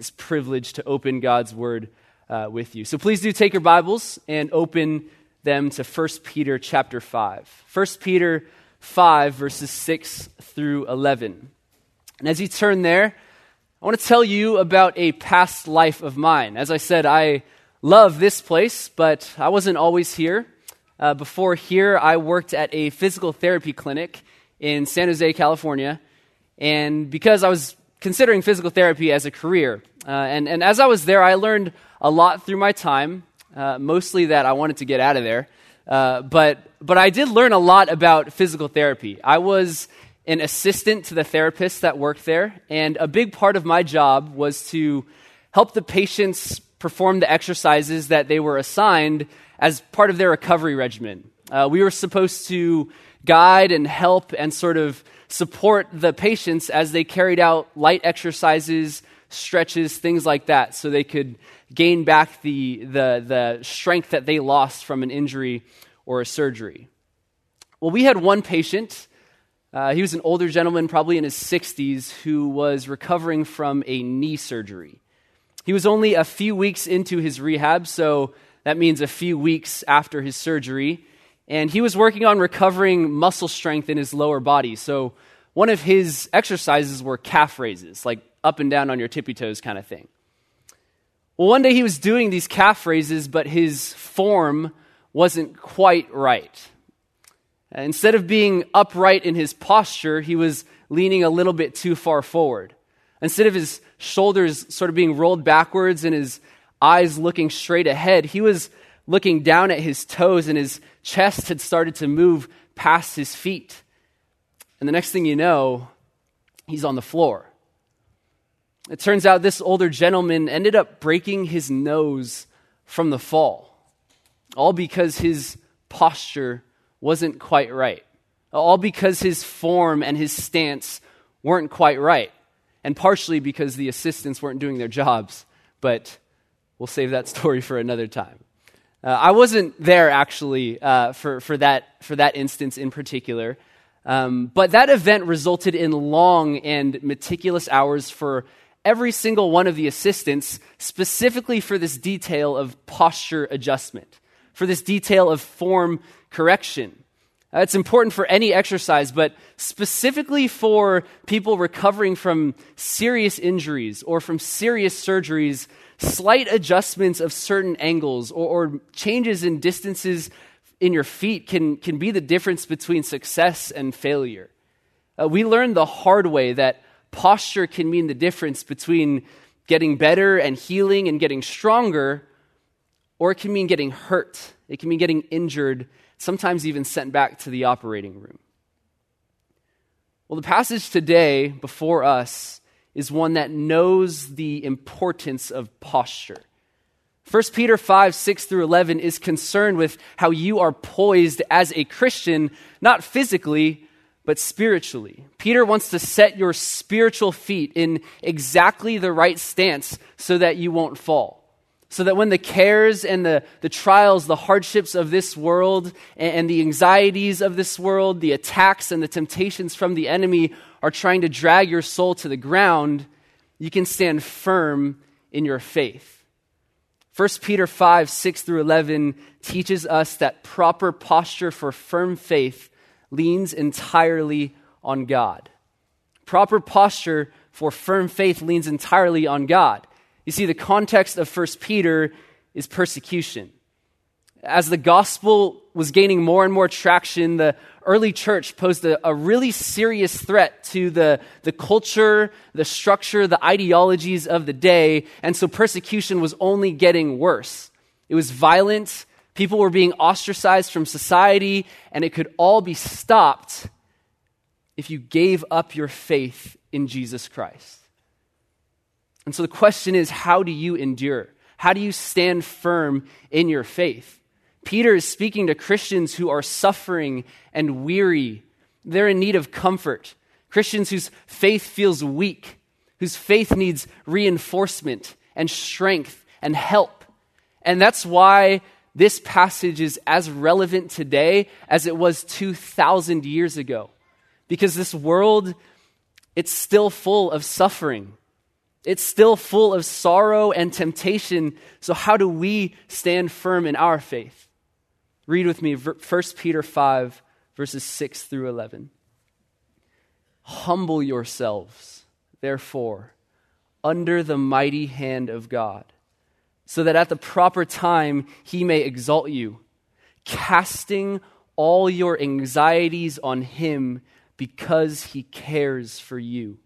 this privilege to open God's Word uh, with you. So please do take your Bibles and open them to 1 Peter chapter 5. 1 Peter 5, verses 6 through 11. And as you turn there, I want to tell you about a past life of mine. As I said, I love this place, but I wasn't always here. Uh, before here, I worked at a physical therapy clinic in San Jose, California. And because I was considering physical therapy as a career, uh, and, and as I was there, I learned a lot through my time, uh, mostly that I wanted to get out of there. Uh, but, but I did learn a lot about physical therapy. I was an assistant to the therapist that worked there, and a big part of my job was to help the patients perform the exercises that they were assigned as part of their recovery regimen. Uh, we were supposed to guide and help and sort of support the patients as they carried out light exercises, stretches, things like that, so they could gain back the, the, the strength that they lost from an injury or a surgery. Well, we had one patient. Uh, he was an older gentleman, probably in his 60s, who was recovering from a knee surgery. He was only a few weeks into his rehab, so that means a few weeks after his surgery. And he was working on recovering muscle strength in his lower body. So one of his exercises were calf raises, like up and down on your tippy toes kind of thing. Well, one day he was doing these calf raises, but his form wasn't quite right. Instead of being upright in his posture, he was leaning a little bit too far forward. Instead of his shoulders sort of being rolled backwards and his eyes looking straight ahead, he was looking down at his toes and his chest had started to move past his feet. And the next thing you know, he's on the floor. It turns out this older gentleman ended up breaking his nose from the fall, all because his posture wasn't quite right, all because his form and his stance weren't quite right, and partially because the assistants weren't doing their jobs. But we'll save that story for another time. Uh, I wasn't there actually uh, for, for, that, for that instance in particular. Um, but that event resulted in long and meticulous hours for every single one of the assistants, specifically for this detail of posture adjustment, for this detail of form correction. Uh, it's important for any exercise, but specifically for people recovering from serious injuries or from serious surgeries, slight adjustments of certain angles or, or changes in distances in your feet can, can be the difference between success and failure. Uh, we learned the hard way that posture can mean the difference between getting better and healing and getting stronger, or it can mean getting hurt. It can mean getting injured, sometimes even sent back to the operating room. Well, the passage today before us is one that knows the importance of posture. 1 Peter 5, 6 through 11 is concerned with how you are poised as a Christian, not physically, but spiritually. Peter wants to set your spiritual feet in exactly the right stance so that you won't fall. So that when the cares and the, the trials, the hardships of this world, and, and the anxieties of this world, the attacks and the temptations from the enemy are trying to drag your soul to the ground, you can stand firm in your faith. 1 Peter 5, 6 through 11 teaches us that proper posture for firm faith leans entirely on God. Proper posture for firm faith leans entirely on God. You see, the context of 1 Peter is persecution. As the gospel was gaining more and more traction, the early church posed a, a, really serious threat to the, the culture, the structure, the ideologies of the day, and so persecution was only getting worse. It was violent, People were being ostracized from society, and it could all be stopped if you gave up your faith in Jesus Christ. And so the question is how do you endure? How do you stand firm in your faith? Peter is speaking to Christians who are suffering and weary. They're in need of comfort. Christians whose faith feels weak, whose faith needs reinforcement and strength and help. And that's why this passage is as relevant today as it was 2,000 years ago. Because this world, it's still full of suffering. It's still full of sorrow and temptation. So, how do we stand firm in our faith? Read with me 1 Peter 5, verses 6 through 11. Humble yourselves, therefore, under the mighty hand of God, so that at the proper time he may exalt you, casting all your anxieties on him because he cares for you.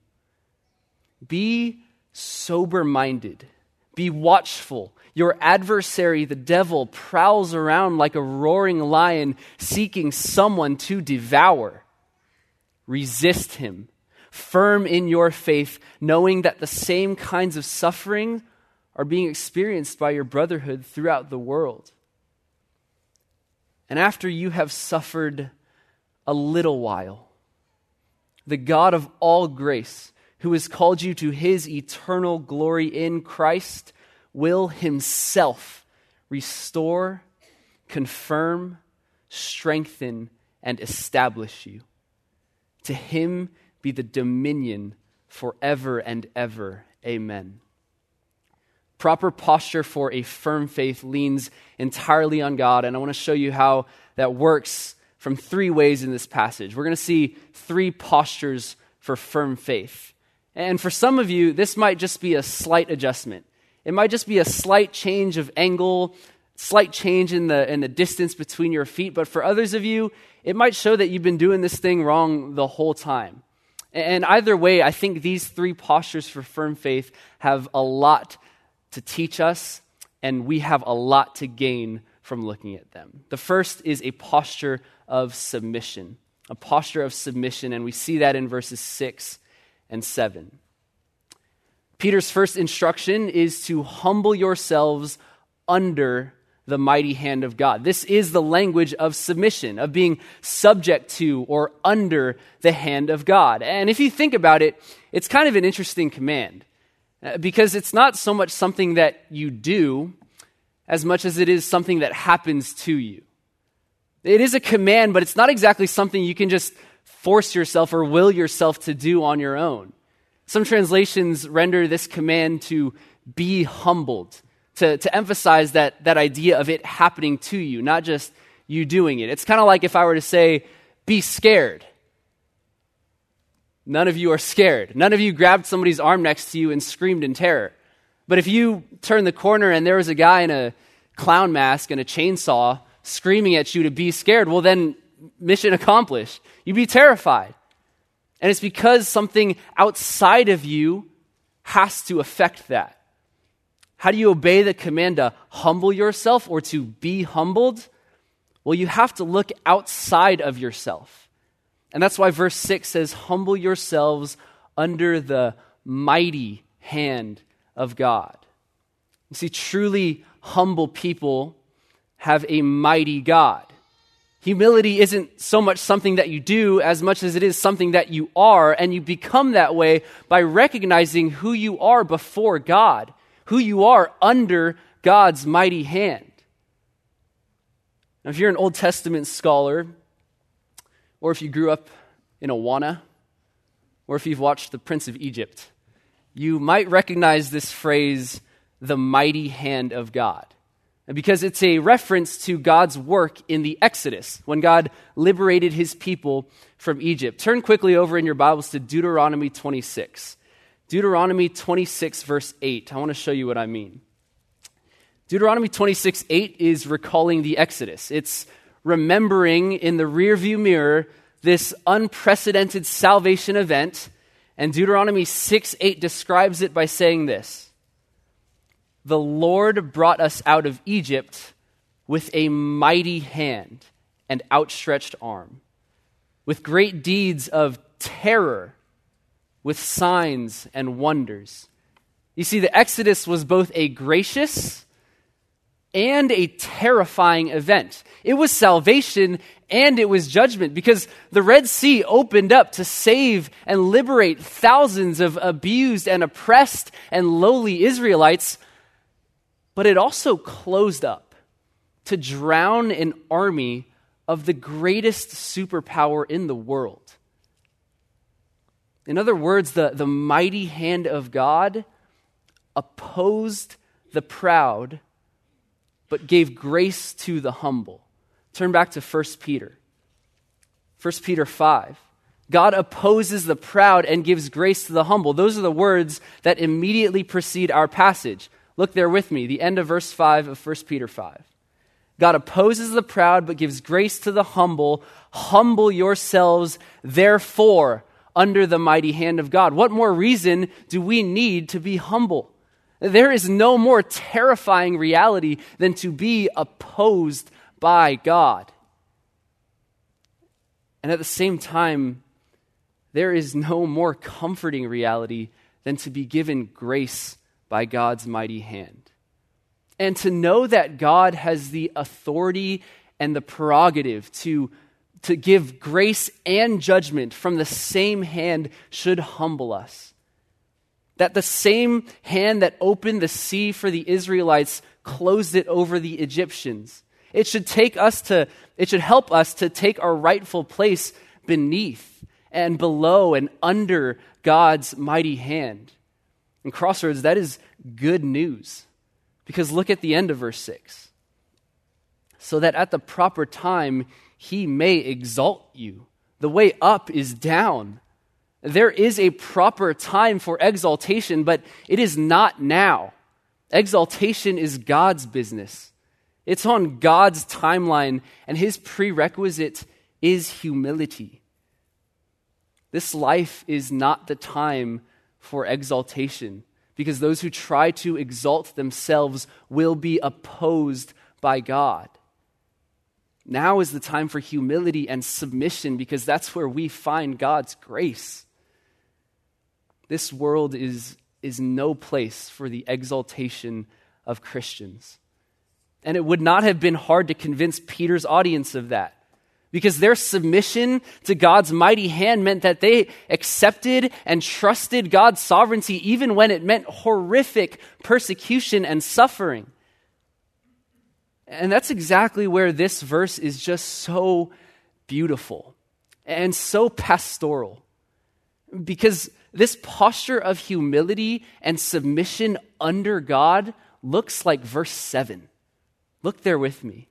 Be sober minded, be watchful. Your adversary, the devil, prowls around like a roaring lion seeking someone to devour. Resist him, firm in your faith, knowing that the same kinds of suffering are being experienced by your brotherhood throughout the world. And after you have suffered a little while, the God of all grace, who has called you to his eternal glory in Christ, will himself restore, confirm, strengthen, and establish you. To him be the dominion forever and ever. Amen. Proper posture for a firm faith leans entirely on God, and I want to show you how that works from three ways in this passage. We're going to see three postures for firm faith. And for some of you, this might just be a slight adjustment. It might just be a slight change of angle, slight change in the, in the distance between your feet. But for others of you, it might show that you've been doing this thing wrong the whole time. And either way, I think these three postures for firm faith have a lot to teach us, and we have a lot to gain from looking at them. The first is a posture of submission, a posture of submission, and we see that in verses 6 and 7. Peter's first instruction is to humble yourselves under the mighty hand of God. This is the language of submission, of being subject to or under the hand of God. And if you think about it, it's kind of an interesting command. Uh, because it's not so much something that you do as much as it is something that happens to you. It is a command, but it's not exactly something you can just force yourself or will yourself to do on your own. Some translations render this command to be humbled, to, to emphasize that, that idea of it happening to you, not just you doing it. It's kind of like if I were to say, be scared. None of you are scared. None of you grabbed somebody's arm next to you and screamed in terror. But if you turned the corner and there was a guy in a clown mask and a chainsaw screaming at you to be scared, well, then mission accomplished. You'd be terrified. And it's because something outside of you has to affect that. How do you obey the command to humble yourself or to be humbled? Well, you have to look outside of yourself. And that's why verse 6 says, Humble yourselves under the mighty hand of God. You see, truly humble people have a mighty God. Humility isn't so much something that you do as much as it is something that you are, and you become that way by recognizing who you are before God, who you are under God's mighty hand. Now, if you're an Old Testament scholar, or if you grew up in Awana, or if you've watched The Prince of Egypt, you might recognize this phrase, the mighty hand of God. Because it's a reference to God's work in the Exodus, when God liberated his people from Egypt. Turn quickly over in your Bibles to Deuteronomy 26. Deuteronomy 26, verse 8. I want to show you what I mean. Deuteronomy 26, 8 is recalling the Exodus. It's remembering in the rearview mirror this unprecedented salvation event. And Deuteronomy 6 8 describes it by saying this The Lord brought us out of Egypt with a mighty hand and outstretched arm, with great deeds of terror, with signs and wonders. You see, the Exodus was both a gracious and a terrifying event. It was salvation and it was judgment because the Red Sea opened up to save and liberate thousands of abused and oppressed and lowly Israelites, but it also closed up to drown an army of the greatest superpower in the world. In other words, the, the mighty hand of God opposed the proud, but gave grace to the humble. Turn back to 1 Peter. 1 Peter 5. God opposes the proud and gives grace to the humble. Those are the words that immediately precede our passage. Look there with me, the end of verse 5 of 1 Peter 5. God opposes the proud but gives grace to the humble. Humble yourselves, therefore, under the mighty hand of God. What more reason do we need to be humble? There is no more terrifying reality than to be opposed by God. And at the same time, there is no more comforting reality than to be given grace by God's mighty hand. And to know that God has the authority and the prerogative to, to give grace and judgment from the same hand should humble us. That the same hand that opened the sea for the Israelites closed it over the Egyptians. It should take us to, it should help us to take our rightful place beneath and below and under God's mighty hand. And Crossroads, that is good news. Because look at the end of verse 6. So that at the proper time he may exalt you. The way up is down. There is a proper time for exaltation, but it is not now. Exaltation is God's business. It's on God's timeline, and his prerequisite is humility. This life is not the time for exaltation, because those who try to exalt themselves will be opposed by God. Now is the time for humility and submission, because that's where we find God's grace. This world is, is no place for the exaltation of Christians. And it would not have been hard to convince Peter's audience of that because their submission to God's mighty hand meant that they accepted and trusted God's sovereignty even when it meant horrific persecution and suffering. And that's exactly where this verse is just so beautiful and so pastoral. Because this posture of humility and submission under God looks like verse 7. Look there with me.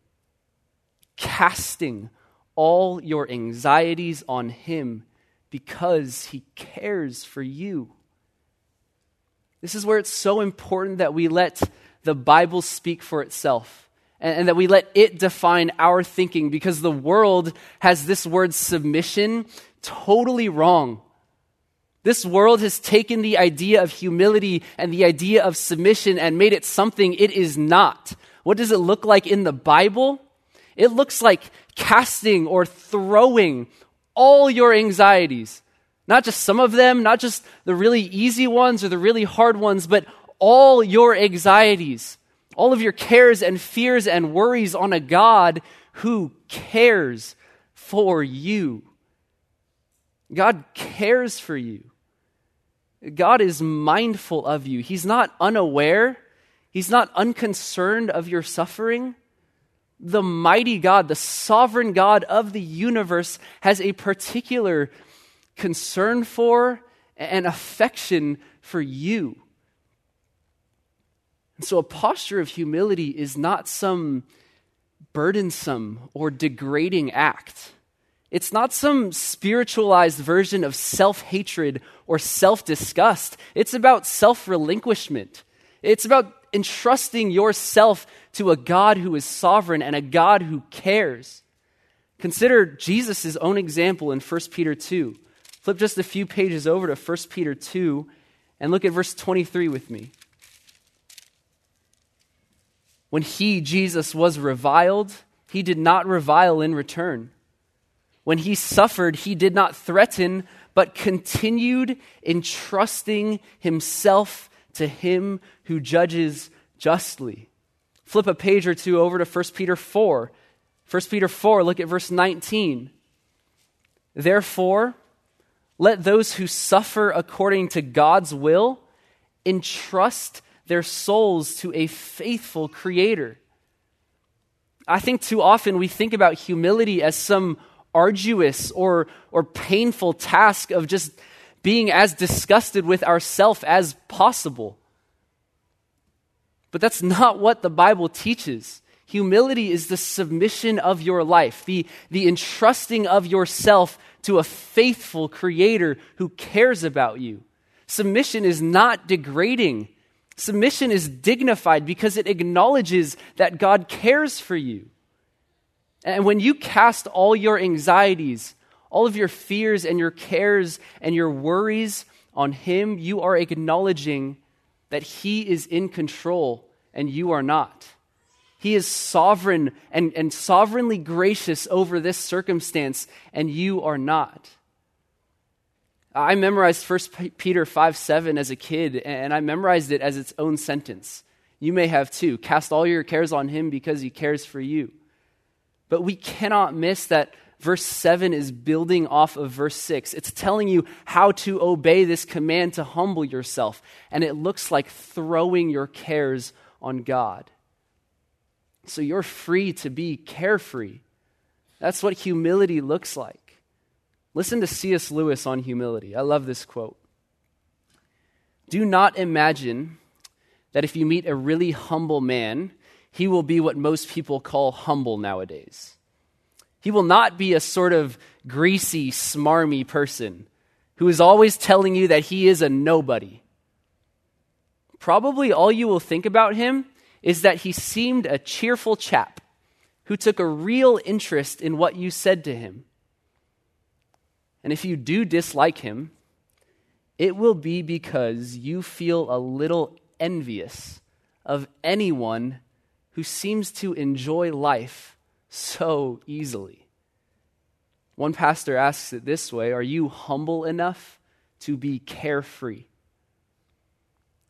Casting all your anxieties on Him because He cares for you. This is where it's so important that we let the Bible speak for itself and, and, that we let it define our thinking because the world has this word submission totally wrong. This world has taken the idea of humility and the idea of submission and made it something it is not. What does it look like in the Bible? It looks like casting or throwing all your anxieties. Not just some of them, not just the really easy ones or the really hard ones, but all your anxieties, all of your cares and fears and worries on a God who cares for you. God cares for you. God is mindful of you. He's not unaware, He's not unconcerned of your suffering the mighty God, the sovereign God of the universe, has a particular concern for and affection for you. And so, a posture of humility is not some burdensome or degrading act. It's not some spiritualized version of self hatred or self disgust. It's about self relinquishment. It's about entrusting yourself to a God who is sovereign and a God who cares. Consider Jesus' own example in 1 Peter 2. Flip just a few pages over to 1 Peter 2 and look at verse 23 with me. When he, Jesus, was reviled, he did not revile in return. When he suffered, he did not threaten, but continued entrusting himself to him who judges justly. Flip a page or two over to 1 Peter 4. 1 Peter 4, look at verse 19. Therefore, let those who suffer according to God's will entrust their souls to a faithful Creator. I think too often we think about humility as some arduous or, or painful task of just being as disgusted with ourself as possible. But that's not what the Bible teaches. Humility is the submission of your life, the, the entrusting of yourself to a faithful creator who cares about you. Submission is not degrading. Submission is dignified because it acknowledges that God cares for you. And when you cast all your anxieties, all of your fears and your cares and your worries on Him, you are acknowledging that He is in control and you are not. He is sovereign and, and sovereignly gracious over this circumstance, and you are not. I memorized 1 Peter 5 7 as a kid, and I memorized it as its own sentence. You may have too. Cast all your cares on him because he cares for you. But we cannot miss that verse 7 is building off of verse 6. It's telling you how to obey this command to humble yourself, and it looks like throwing your cares on God. So you're free to be carefree. That's what humility looks like. Listen to C.S. Lewis on humility. I love this quote. Do not imagine that if you meet a really humble man, he will be what most people call humble nowadays. He will not be a sort of greasy, smarmy person who is always telling you that he is a nobody. Probably all you will think about him is that he seemed a cheerful chap who took a real interest in what you said to him. And if you do dislike him, it will be because you feel a little envious of anyone who seems to enjoy life so easily. One pastor asks it this way Are you humble enough to be carefree?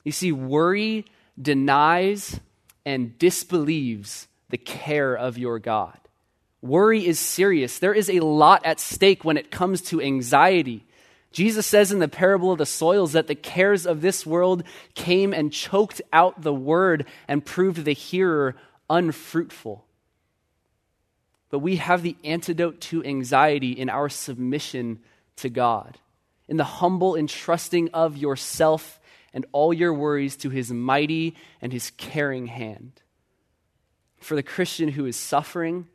You see, worry denies and disbelieves the care of your God. Worry is serious. There is a lot at stake when it comes to anxiety. Jesus says in the parable of the soils that the cares of this world came and choked out the word and proved the hearer unfruitful. But we have the antidote to anxiety in our submission to God, in the humble entrusting of yourself and all your worries to his mighty and his caring hand. For the Christian who is suffering,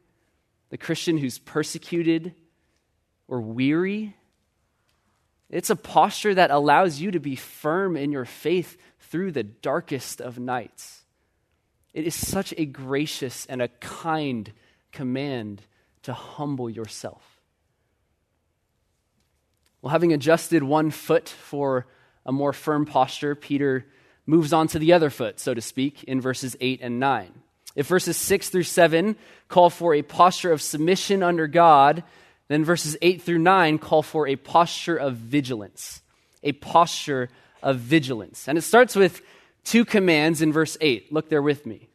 the Christian who's persecuted or weary. It's a posture that allows you to be firm in your faith through the darkest of nights. It is such a gracious and a kind command to humble yourself. Well, having adjusted one foot for a more firm posture, Peter moves on to the other foot, so to speak, in verses 8 and 9. If verses 6 through 7 call for a posture of submission under God, then verses 8 through 9 call for a posture of vigilance. A posture of vigilance. And it starts with two commands in verse 8. Look there with me.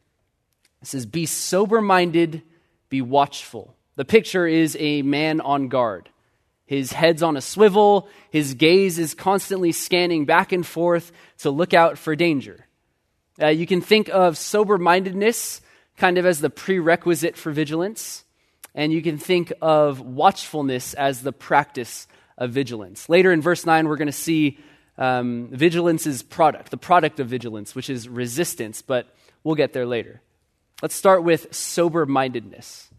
It says, Be sober minded, be watchful. The picture is a man on guard. His head's on a swivel, his gaze is constantly scanning back and forth to look out for danger. Uh, you can think of sober mindedness kind of as the prerequisite for vigilance, and you can think of watchfulness as the practice of vigilance. Later in verse 9, we're going to see um, vigilance's product, the product of vigilance, which is resistance, but we'll get there later. Let's start with sober mindedness.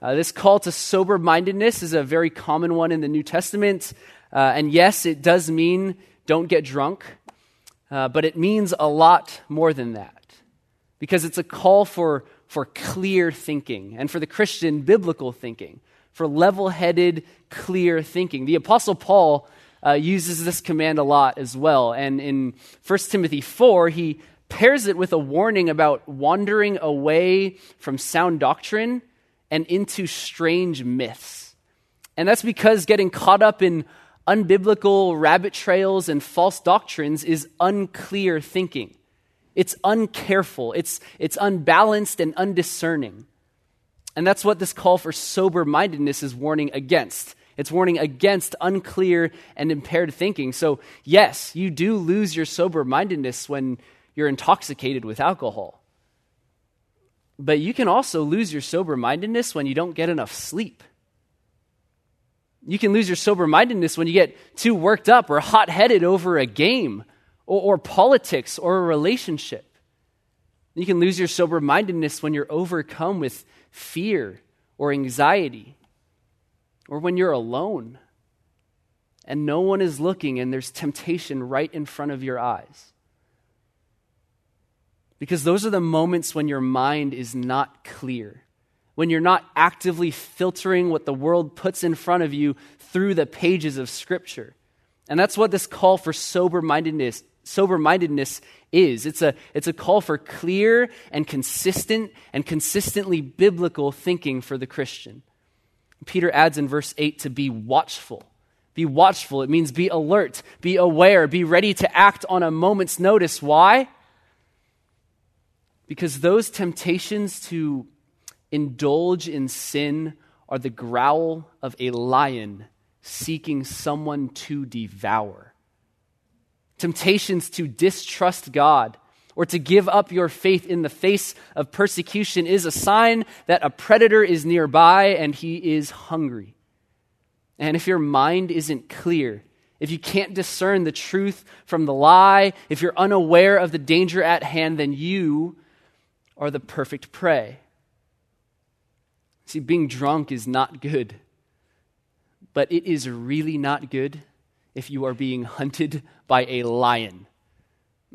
Uh, this call to sober mindedness is a very common one in the New Testament. Uh, and yes, it does mean don't get drunk, uh, but it means a lot more than that because it's a call for, for clear thinking and for the Christian, biblical thinking, for level headed, clear thinking. The Apostle Paul uh, uses this command a lot as well. And in 1 Timothy 4, he pairs it with a warning about wandering away from sound doctrine and into strange myths. And that's because getting caught up in unbiblical rabbit trails and false doctrines is unclear thinking. It's uncareful, it's, it's unbalanced and undiscerning. And that's what this call for sober mindedness is warning against. It's warning against unclear and impaired thinking. So, yes, you do lose your sober mindedness when you're intoxicated with alcohol. But you can also lose your sober mindedness when you don't get enough sleep. You can lose your sober mindedness when you get too worked up or hot headed over a game or, or politics or a relationship. You can lose your sober mindedness when you're overcome with fear or anxiety, or when you're alone and no one is looking and there's temptation right in front of your eyes. Because those are the moments when your mind is not clear, when you're not actively filtering what the world puts in front of you through the pages of Scripture. And that's what this call for sober mindedness sober mindedness is. It's a, it's a call for clear and consistent and consistently biblical thinking for the Christian. Peter adds in verse 8 to be watchful. Be watchful. It means be alert, be aware, be ready to act on a moment's notice. Why? Because those temptations to indulge in sin are the growl of a lion seeking someone to devour. Temptations to distrust God or to give up your faith in the face of persecution is a sign that a predator is nearby and he is hungry. And if your mind isn't clear, if you can't discern the truth from the lie, if you're unaware of the danger at hand, then you are the perfect prey. See, being drunk is not good, but it is really not good if you are being hunted by a lion.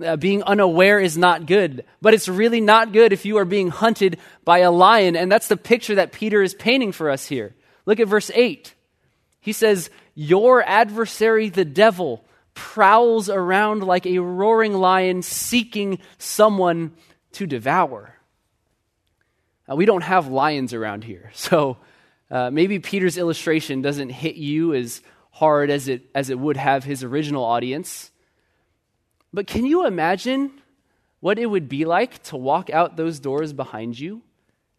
Uh, being unaware is not good, but it's really not good if you are being hunted by a lion. And that's the picture that Peter is painting for us here. Look at verse 8. He says, Your adversary, the devil, prowls around like a roaring lion seeking someone to devour. Now, we don't have lions around here, so uh, maybe Peter's illustration doesn't hit you as hard as it, as it would have his original audience. But can you imagine what it would be like to walk out those doors behind you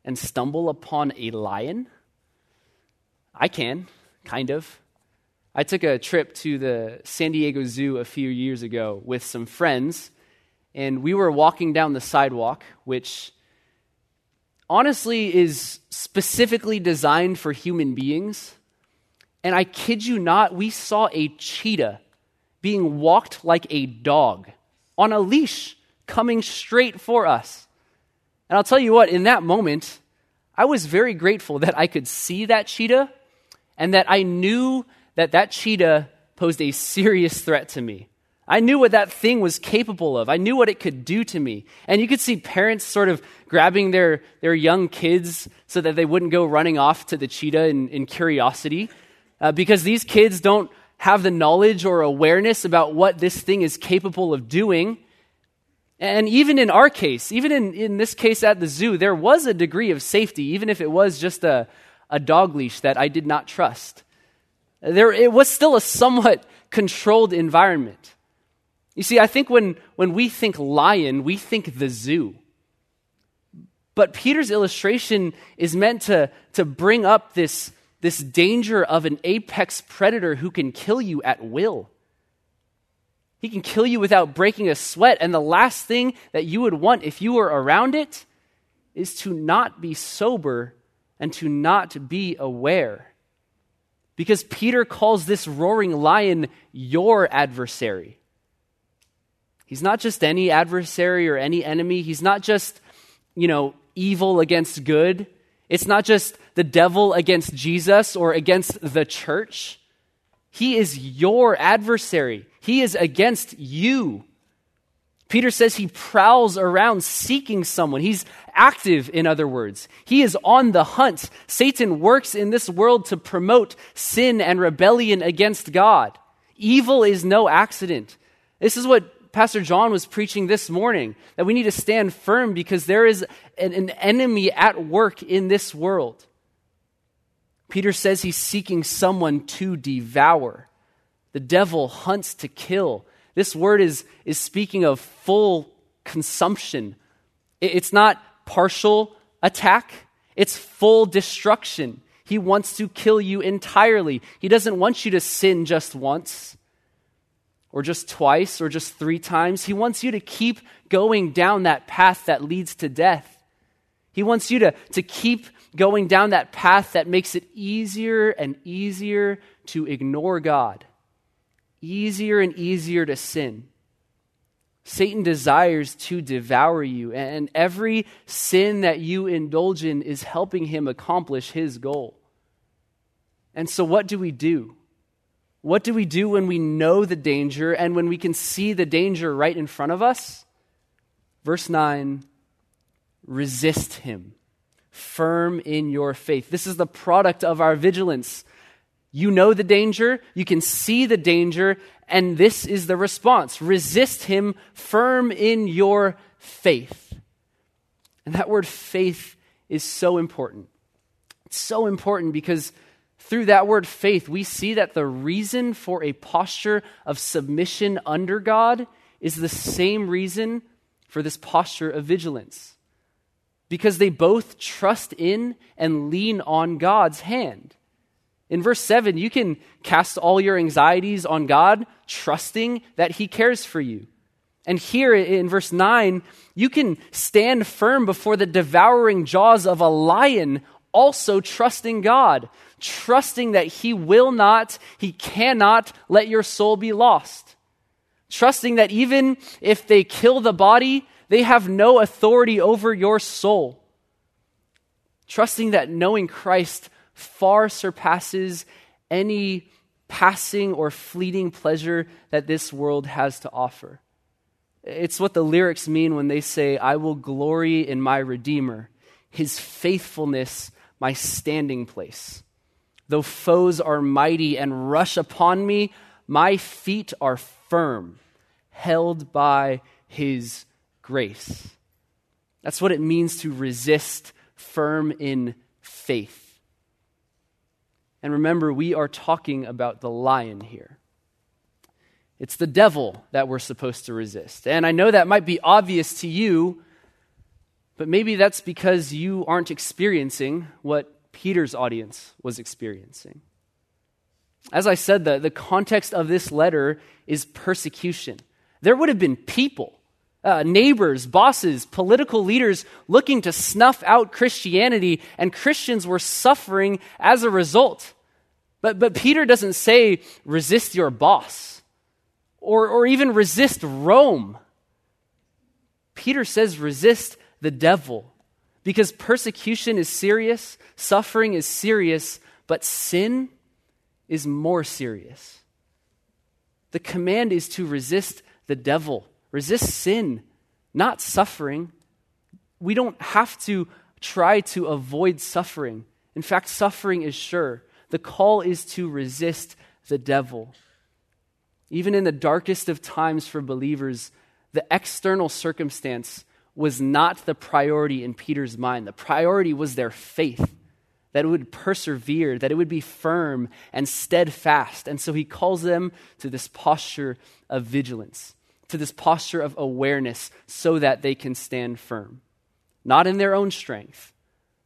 and stumble upon a lion? I can, kind of. I took a trip to the San Diego Zoo a few years ago with some friends, and we were walking down the sidewalk, which honestly is specifically designed for human beings. And I kid you not, we saw a cheetah being walked like a dog on a leash coming straight for us. And I'll tell you what, in that moment, I was very grateful that I could see that cheetah and that I knew that that cheetah posed a serious threat to me. I knew what that thing was capable of. I knew what it could do to me. And you could see parents sort of grabbing their, their young kids so that they wouldn't go running off to the cheetah in, in curiosity. Uh, because these kids don't have the knowledge or awareness about what this thing is capable of doing. And even in our case, even in, in this case at the zoo, there was a degree of safety, even if it was just a, a dog leash that I did not trust. There, it was still a somewhat controlled environment. You see, I think when, when we think lion, we think the zoo. But Peter's illustration is meant to, to bring up this, this danger of an apex predator who can kill you at will. He can kill you without breaking a sweat. And the last thing that you would want if you were around it is to not be sober and to not be aware. Because Peter calls this roaring lion your adversary. He's not just any adversary or any enemy. He's not just, you know, evil against good. It's not just the devil against Jesus or against the church. He is your adversary. He is against you. Peter says he prowls around seeking someone. He's active, in other words. He is on the hunt. Satan works in this world to promote sin and rebellion against God. Evil is no accident. This is what Pastor John was preaching this morning that we need to stand firm because there is an, an enemy at work in this world. Peter says he's seeking someone to devour. The devil hunts to kill. This word is, is speaking of full consumption. It's not partial attack, it's full destruction. He wants to kill you entirely. He doesn't want you to sin just once or just twice or just three times. He wants you to keep going down that path that leads to death. He wants you to, to keep going down that path that makes it easier and easier to ignore God, easier and easier to sin. Satan desires to devour you, and every sin that you indulge in is helping him accomplish his goal. And so, what do we do? What do we do when we know the danger and when we can see the danger right in front of us? Verse 9 resist him, firm in your faith. This is the product of our vigilance. You know the danger, you can see the danger, and this is the response resist him, firm in your faith. And that word faith is so important. It's so important because through that word faith, we see that the reason for a posture of submission under God is the same reason for this posture of vigilance. Because they both trust in and lean on God's hand. In verse 7, you can cast all your anxieties on God, trusting that He cares for you. And here in verse 9, you can stand firm before the devouring jaws of a lion, also trusting God, trusting that He will not, He cannot let your soul be lost. Trusting that even if they kill the body, they have no authority over your soul. Trusting that knowing Christ far surpasses any passing or fleeting pleasure that this world has to offer. It's what the lyrics mean when they say, I will glory in my Redeemer, his faithfulness, my standing place. Though foes are mighty and rush upon me, my feet are firm, held by his grace. That's what it means to resist firm in faith. And remember, we are talking about the lion here. It's the devil that we're supposed to resist. And I know that might be obvious to you, but maybe that's because you aren't experiencing what Peter's audience was experiencing. As I said, the, the context of this letter is persecution. There would have been people, uh, neighbors, bosses, political leaders looking to snuff out Christianity, and Christians were suffering as a result. But, but Peter doesn't say resist your boss or, or even resist Rome. Peter says resist the devil because persecution is serious, suffering is serious, but sin is more serious. The command is to resist the devil, resist sin, not suffering. We don't have to try to avoid suffering. In fact, suffering is sure. The call is to resist the devil. Even in the darkest of times for believers, the external circumstance was not the priority in Peter's mind. The priority was their faith, that it would persevere, that it would be firm and steadfast. And so he calls them to this posture of vigilance, to this posture of awareness, so that they can stand firm. Not in their own strength,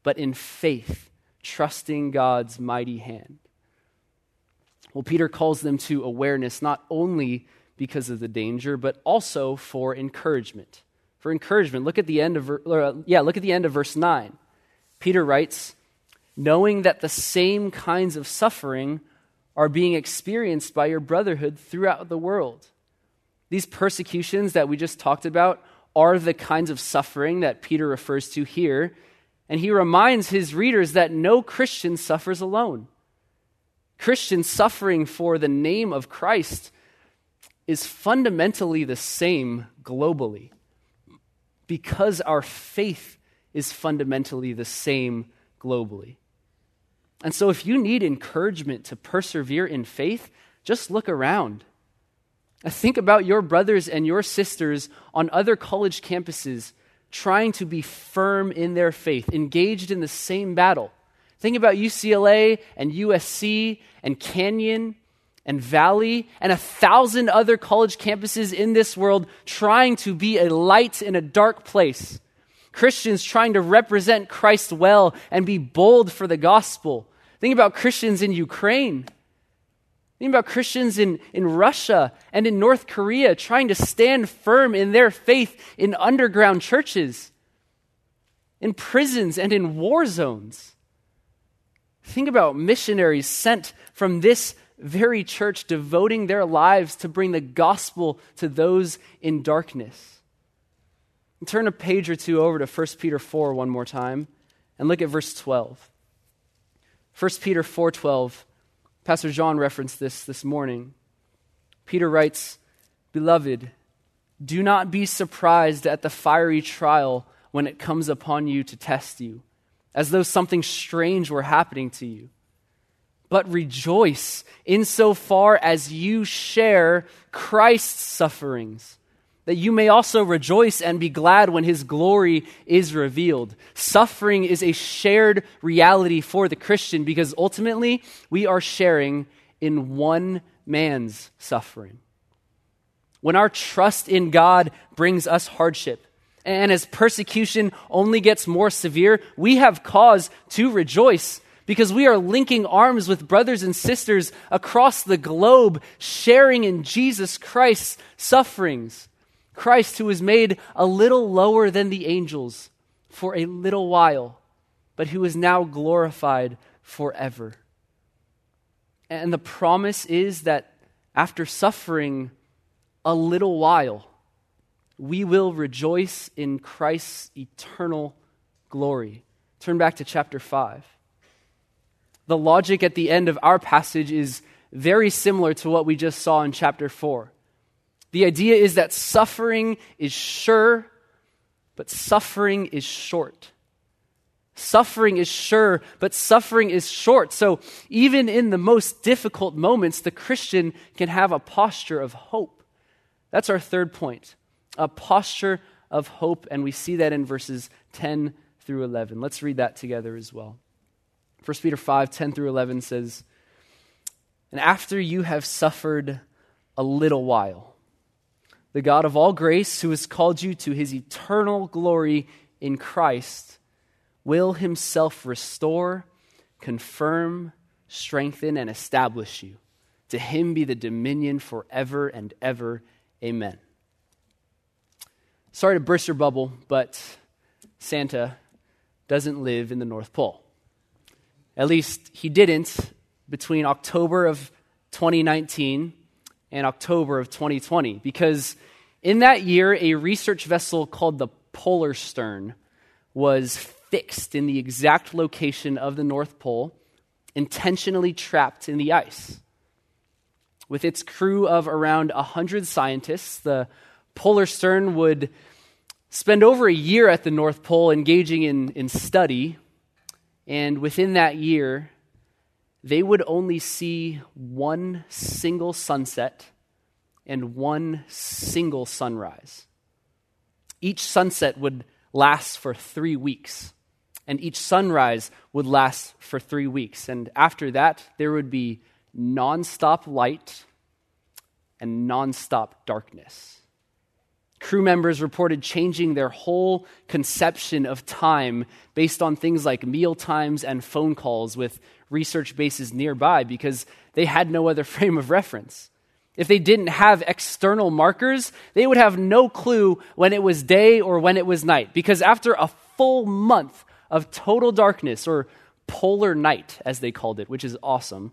but in faith, trusting God's mighty hand. Well, Peter calls them to awareness not only because of the danger, but also for encouragement for encouragement. Look at the end of uh, yeah, look at the end of verse 9. Peter writes, "Knowing that the same kinds of suffering are being experienced by your brotherhood throughout the world." These persecutions that we just talked about are the kinds of suffering that Peter refers to here, and he reminds his readers that no Christian suffers alone. Christian suffering for the name of Christ is fundamentally the same globally because our faith is fundamentally the same globally. And so, if you need encouragement to persevere in faith, just look around. Think about your brothers and your sisters on other college campuses trying to be firm in their faith, engaged in the same battle. Think about UCLA and USC and Canyon and Valley and a thousand other college campuses in this world trying to be a light in a dark place. Christians trying to represent Christ well and be bold for the gospel. Think about Christians in Ukraine. Think about Christians in, in Russia and in North Korea trying to stand firm in their faith in underground churches, in prisons, and in war zones. Think about missionaries sent from this very church devoting their lives to bring the gospel to those in darkness. Turn a page or two over to 1 Peter 4 one more time and look at verse 12. 1 Peter 4:12. Pastor John referenced this this morning. Peter writes, "Beloved, do not be surprised at the fiery trial when it comes upon you to test you, as though something strange were happening to you. But rejoice insofar as you share Christ's sufferings, that you may also rejoice and be glad when his glory is revealed. Suffering is a shared reality for the Christian because ultimately we are sharing in one man's suffering. When our trust in God brings us hardship, and as persecution only gets more severe, we have cause to rejoice because we are linking arms with brothers and sisters across the globe, sharing in Jesus Christ's sufferings. Christ, who was made a little lower than the angels for a little while, but who is now glorified forever. And the promise is that after suffering a little while, we will rejoice in Christ's eternal glory. Turn back to chapter 5. The logic at the end of our passage is very similar to what we just saw in chapter 4. The idea is that suffering is sure, but suffering is short. Suffering is sure, but suffering is short. So even in the most difficult moments, the Christian can have a posture of hope. That's our third point a posture of hope, and we see that in verses 10 through 11. Let's read that together as well. 1 Peter 5 10 through 11 says, And after you have suffered a little while, the God of all grace, who has called you to his eternal glory in Christ, will himself restore, confirm, strengthen, and establish you. To him be the dominion forever and ever. Amen. Sorry to burst your bubble, but Santa doesn't live in the North Pole. At least he didn't between October of 2019 and October of 2020, because in that year, a research vessel called the Polarstern was fixed in the exact location of the North Pole, intentionally trapped in the ice. With its crew of around 100 scientists, the Polarstern would spend over a year at the North Pole engaging in, in study, and within that year, they would only see one single sunset and one single sunrise. Each sunset would last for three weeks, and each sunrise would last for three weeks. And after that, there would be nonstop light and nonstop darkness. Crew members reported changing their whole conception of time based on things like meal times and phone calls with research bases nearby because they had no other frame of reference. If they didn't have external markers, they would have no clue when it was day or when it was night because after a full month of total darkness or polar night, as they called it, which is awesome,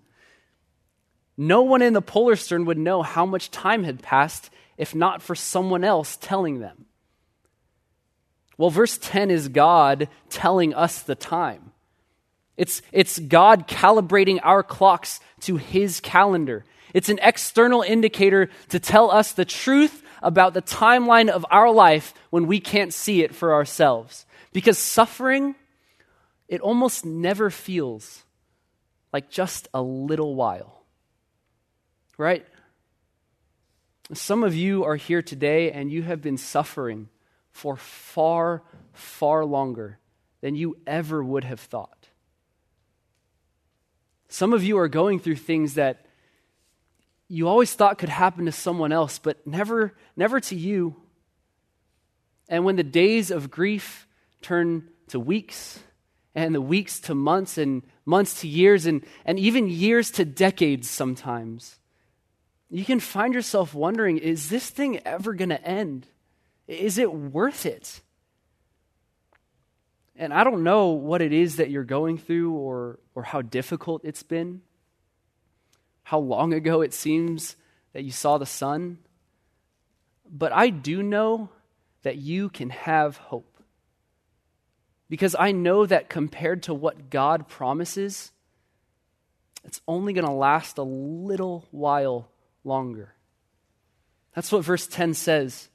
no one in the Polarstern would know how much time had passed if not for someone else telling them? Well, verse 10 is God telling us the time. It's, it's God calibrating our clocks to His calendar. It's an external indicator to tell us the truth about the timeline of our life when we can't see it for ourselves. Because suffering, it almost never feels like just a little while. Right? Some of you are here today and you have been suffering for far, far longer than you ever would have thought. Some of you are going through things that you always thought could happen to someone else, but never, never to you. And when the days of grief turn to weeks, and the weeks to months, and months to years, and, and even years to decades sometimes, you can find yourself wondering is this thing ever going to end? Is it worth it? And I don't know what it is that you're going through or, or how difficult it's been. how long ago it seems that you saw the sun. But I do know that you can have hope. Because I know that compared to what God promises, it's only going to last a little while longer. That's what verse 10 says.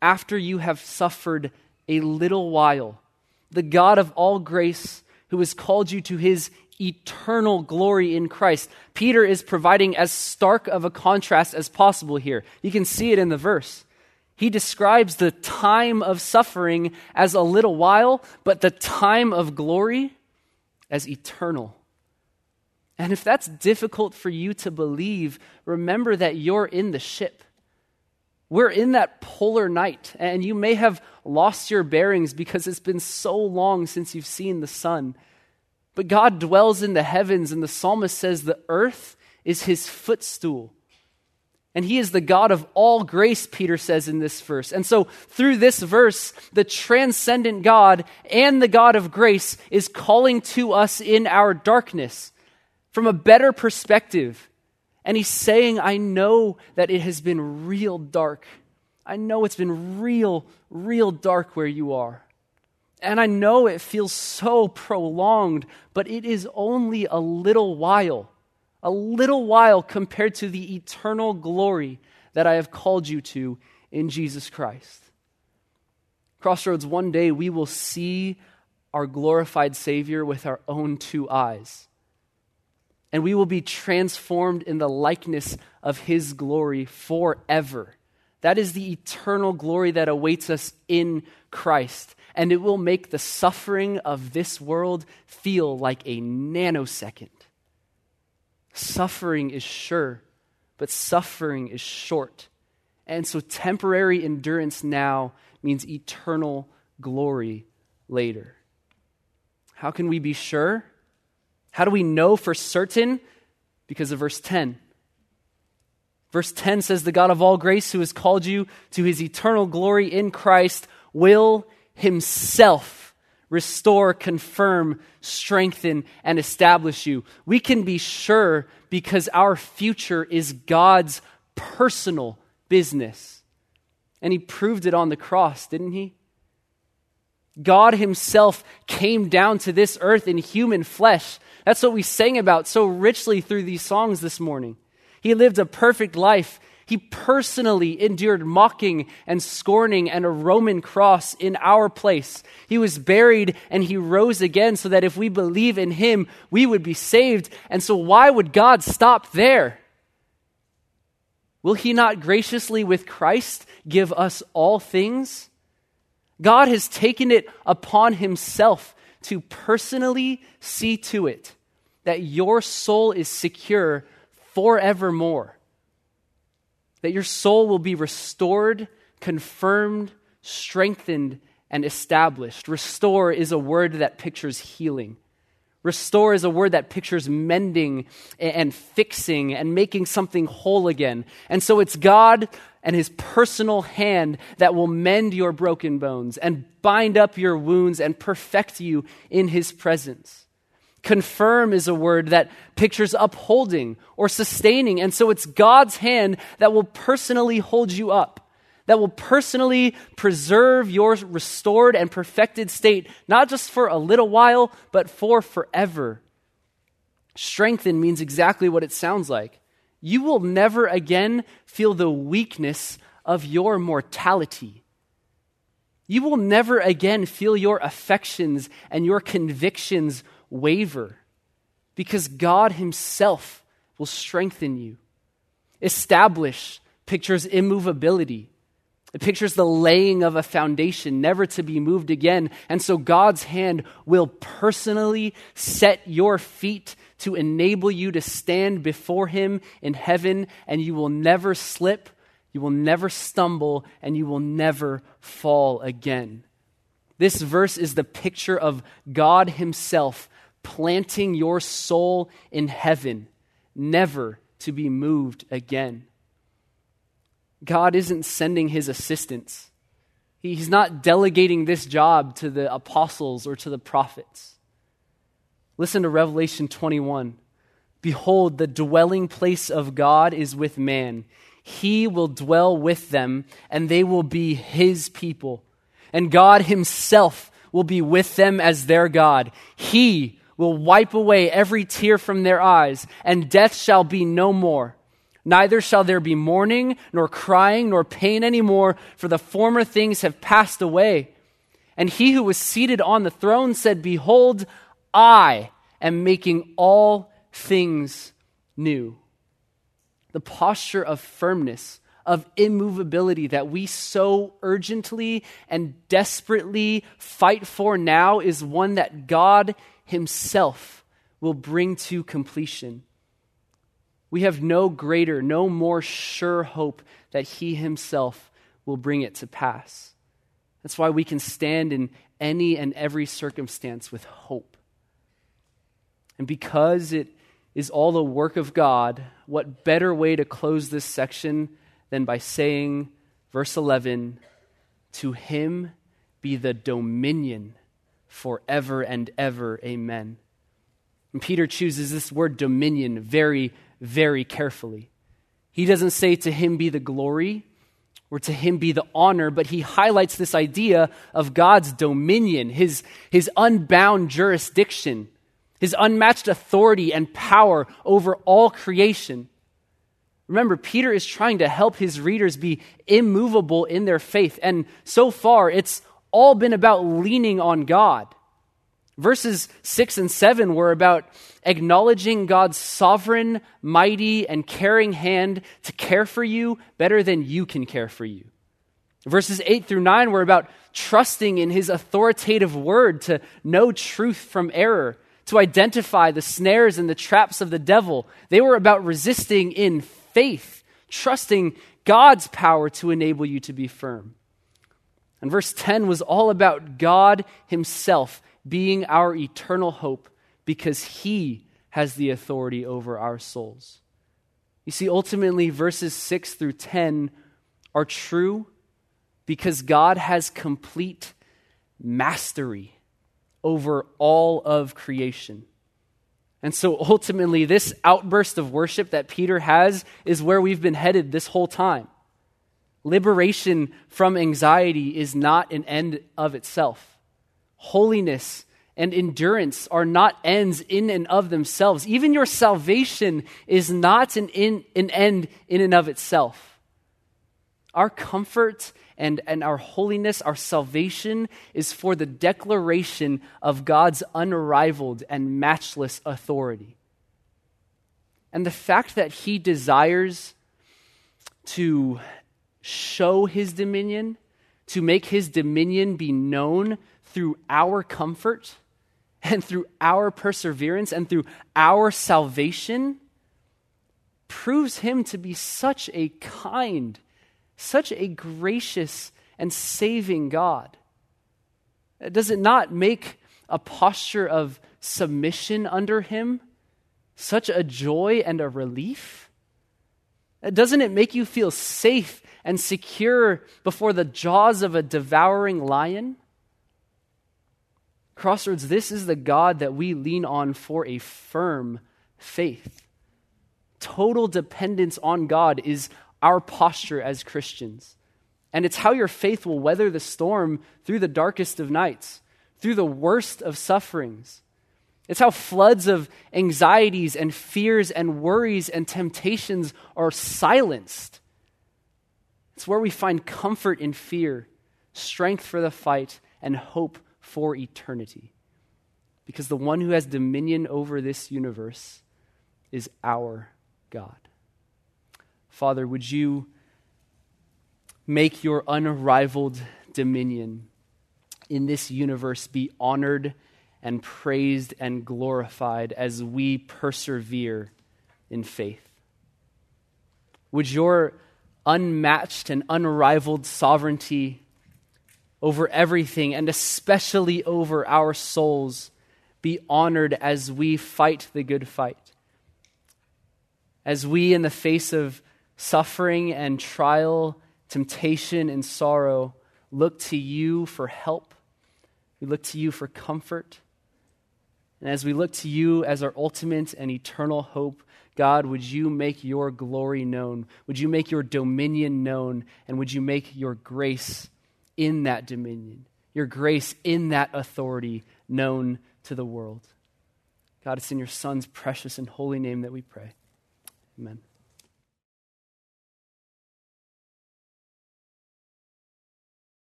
After you have suffered a little while, the God of all grace, who has called you to his eternal glory in Christ. Peter is providing as stark of a contrast as possible here. You can see it in the verse. He describes the time of suffering as a little while, but the time of glory as eternal. And if that's difficult for you to believe, remember that you're in the ship. We're in that polar night, and you may have lost your bearings because it's been so long since you've seen the sun. But God dwells in the heavens, and the psalmist says the earth is his footstool. And he is the God of all grace, Peter says in this verse. And so, through this verse, the transcendent God and the God of grace is calling to us in our darkness from a better perspective. And he's saying, I know that it has been real dark. I know it's been real, real dark where you are. And I know it feels so prolonged, but it is only a little while a little while compared to the eternal glory that I have called you to in Jesus Christ. Crossroads, one day we will see our glorified Savior with our own two eyes. And we will be transformed in the likeness of His glory forever. That is the eternal glory that awaits us in Christ. And it will make the suffering of this world feel like a nanosecond. Suffering is sure, but suffering is short. And so temporary endurance now means eternal glory later. How can we be sure? How do we know for certain? Because of verse 10. Verse 10 says, The God of all grace, who has called you to his eternal glory in Christ, will himself restore, confirm, strengthen, and establish you. We can be sure because our future is God's personal business. And He proved it on the cross, didn't He? God Himself came down to this earth in human flesh. That's what we sang about so richly through these songs this morning. He lived a perfect life. He personally endured mocking and scorning and a Roman cross in our place. He was buried and he rose again so that if we believe in him, we would be saved. And so, why would God stop there? Will he not graciously with Christ give us all things? God has taken it upon himself to personally see to it that your soul is secure forevermore that your soul will be restored, confirmed, strengthened, and established. Restore is a word that pictures healing. Restore is a word that pictures mending and fixing and making something whole again. And so it's God and his personal hand that will mend your broken bones and bind up your wounds and perfect you in his presence. Confirm is a word that pictures upholding or sustaining. And so it's God's hand that will personally hold you up, that will personally preserve your restored and perfected state, not just for a little while, but for forever. Strengthen means exactly what it sounds like. You will never again feel the weakness of your mortality. You will never again feel your affections and your convictions waver because God Himself will strengthen you. Establish pictures immovability. It pictures the laying of a foundation, never to be moved again. And so God's hand will personally set your feet to enable you to stand before Him in heaven, and you will never slip, you will never stumble, and you will never fall again. This verse is the picture of God Himself planting your soul in heaven, never to be moved again. God isn't sending his assistants. He's not delegating this job to the apostles or to the prophets. Listen to Revelation 21. Behold, the dwelling place of God is with man. He will dwell with them, and they will be his people. And God himself will be with them as their God. He will wipe away every tear from their eyes, and death shall be no more. Neither shall there be mourning, nor crying, nor pain any more, for the former things have passed away. And he who was seated on the throne said, Behold, I am making all things new. The posture of firmness, of immovability that we so urgently and desperately fight for now is one that God Himself will bring to completion. We have no greater, no more sure hope that He Himself will bring it to pass. That's why we can stand in any and every circumstance with hope. And because it is all the work of God, what better way to close this section than by saying, verse 11, to him be the dominion forever and ever. Amen. And Peter chooses this word dominion very, very carefully. He doesn't say to him be the glory or to him be the honor, but he highlights this idea of God's dominion, his, his unbound jurisdiction his unmatched authority and power over all creation. Remember, Peter is trying to help his readers be immovable in their faith. And so far, it's all been about leaning on God. Verses 6 and 7 were about acknowledging God's sovereign, mighty, and caring hand to care for you better than you can care for you. Verses 8 through 9 were about trusting in his authoritative word to know truth from error to identify the snares and the traps of the devil. They were about resisting in faith, trusting God's power to enable you to be firm. And verse 10 was all about God Himself being our eternal hope because He has the authority over our souls. You see, ultimately, verses 6 through 10 are true because God has complete mastery over all of creation. And so ultimately, this outburst of worship that Peter has is where we've been headed this whole time. Liberation from anxiety is not an end of itself. Holiness and endurance are not ends in and of themselves. Even your salvation is not an, in, an end in and of itself. Our comfort and, and our holiness, our salvation, is for the declaration of God's unrivaled and matchless authority. And the fact that he desires to show his dominion, to make his dominion be known through our comfort and through our perseverance and through our salvation, proves him to be such a kind such a gracious and saving God? Does it not make a posture of submission under Him such a joy and a relief? Doesn't it make you feel safe and secure before the jaws of a devouring lion? Crossroads, this is the God that we lean on for a firm faith. Total dependence on God is our posture as Christians. And it's how your faith will weather the storm through the darkest of nights, through the worst of sufferings. It's how floods of anxieties and fears and worries and temptations are silenced. It's where we find comfort in fear, strength for the fight, and hope for eternity. Because the one who has dominion over this universe is our God. Father, would you make your unrivaled dominion in this universe be honored and praised and glorified as we persevere in faith? Would your unmatched and unrivaled sovereignty over everything, and especially over our souls, be honored as we fight the good fight? As we, in the face of suffering and trial, temptation and sorrow, look to you for help. We look to you for comfort. And as we look to you as our ultimate and eternal hope, God, would you make your glory known? Would you make your dominion known? And would you make your grace in that dominion, your grace in that authority known to the world? God, it's in your Son's precious and holy name that we pray. Amen.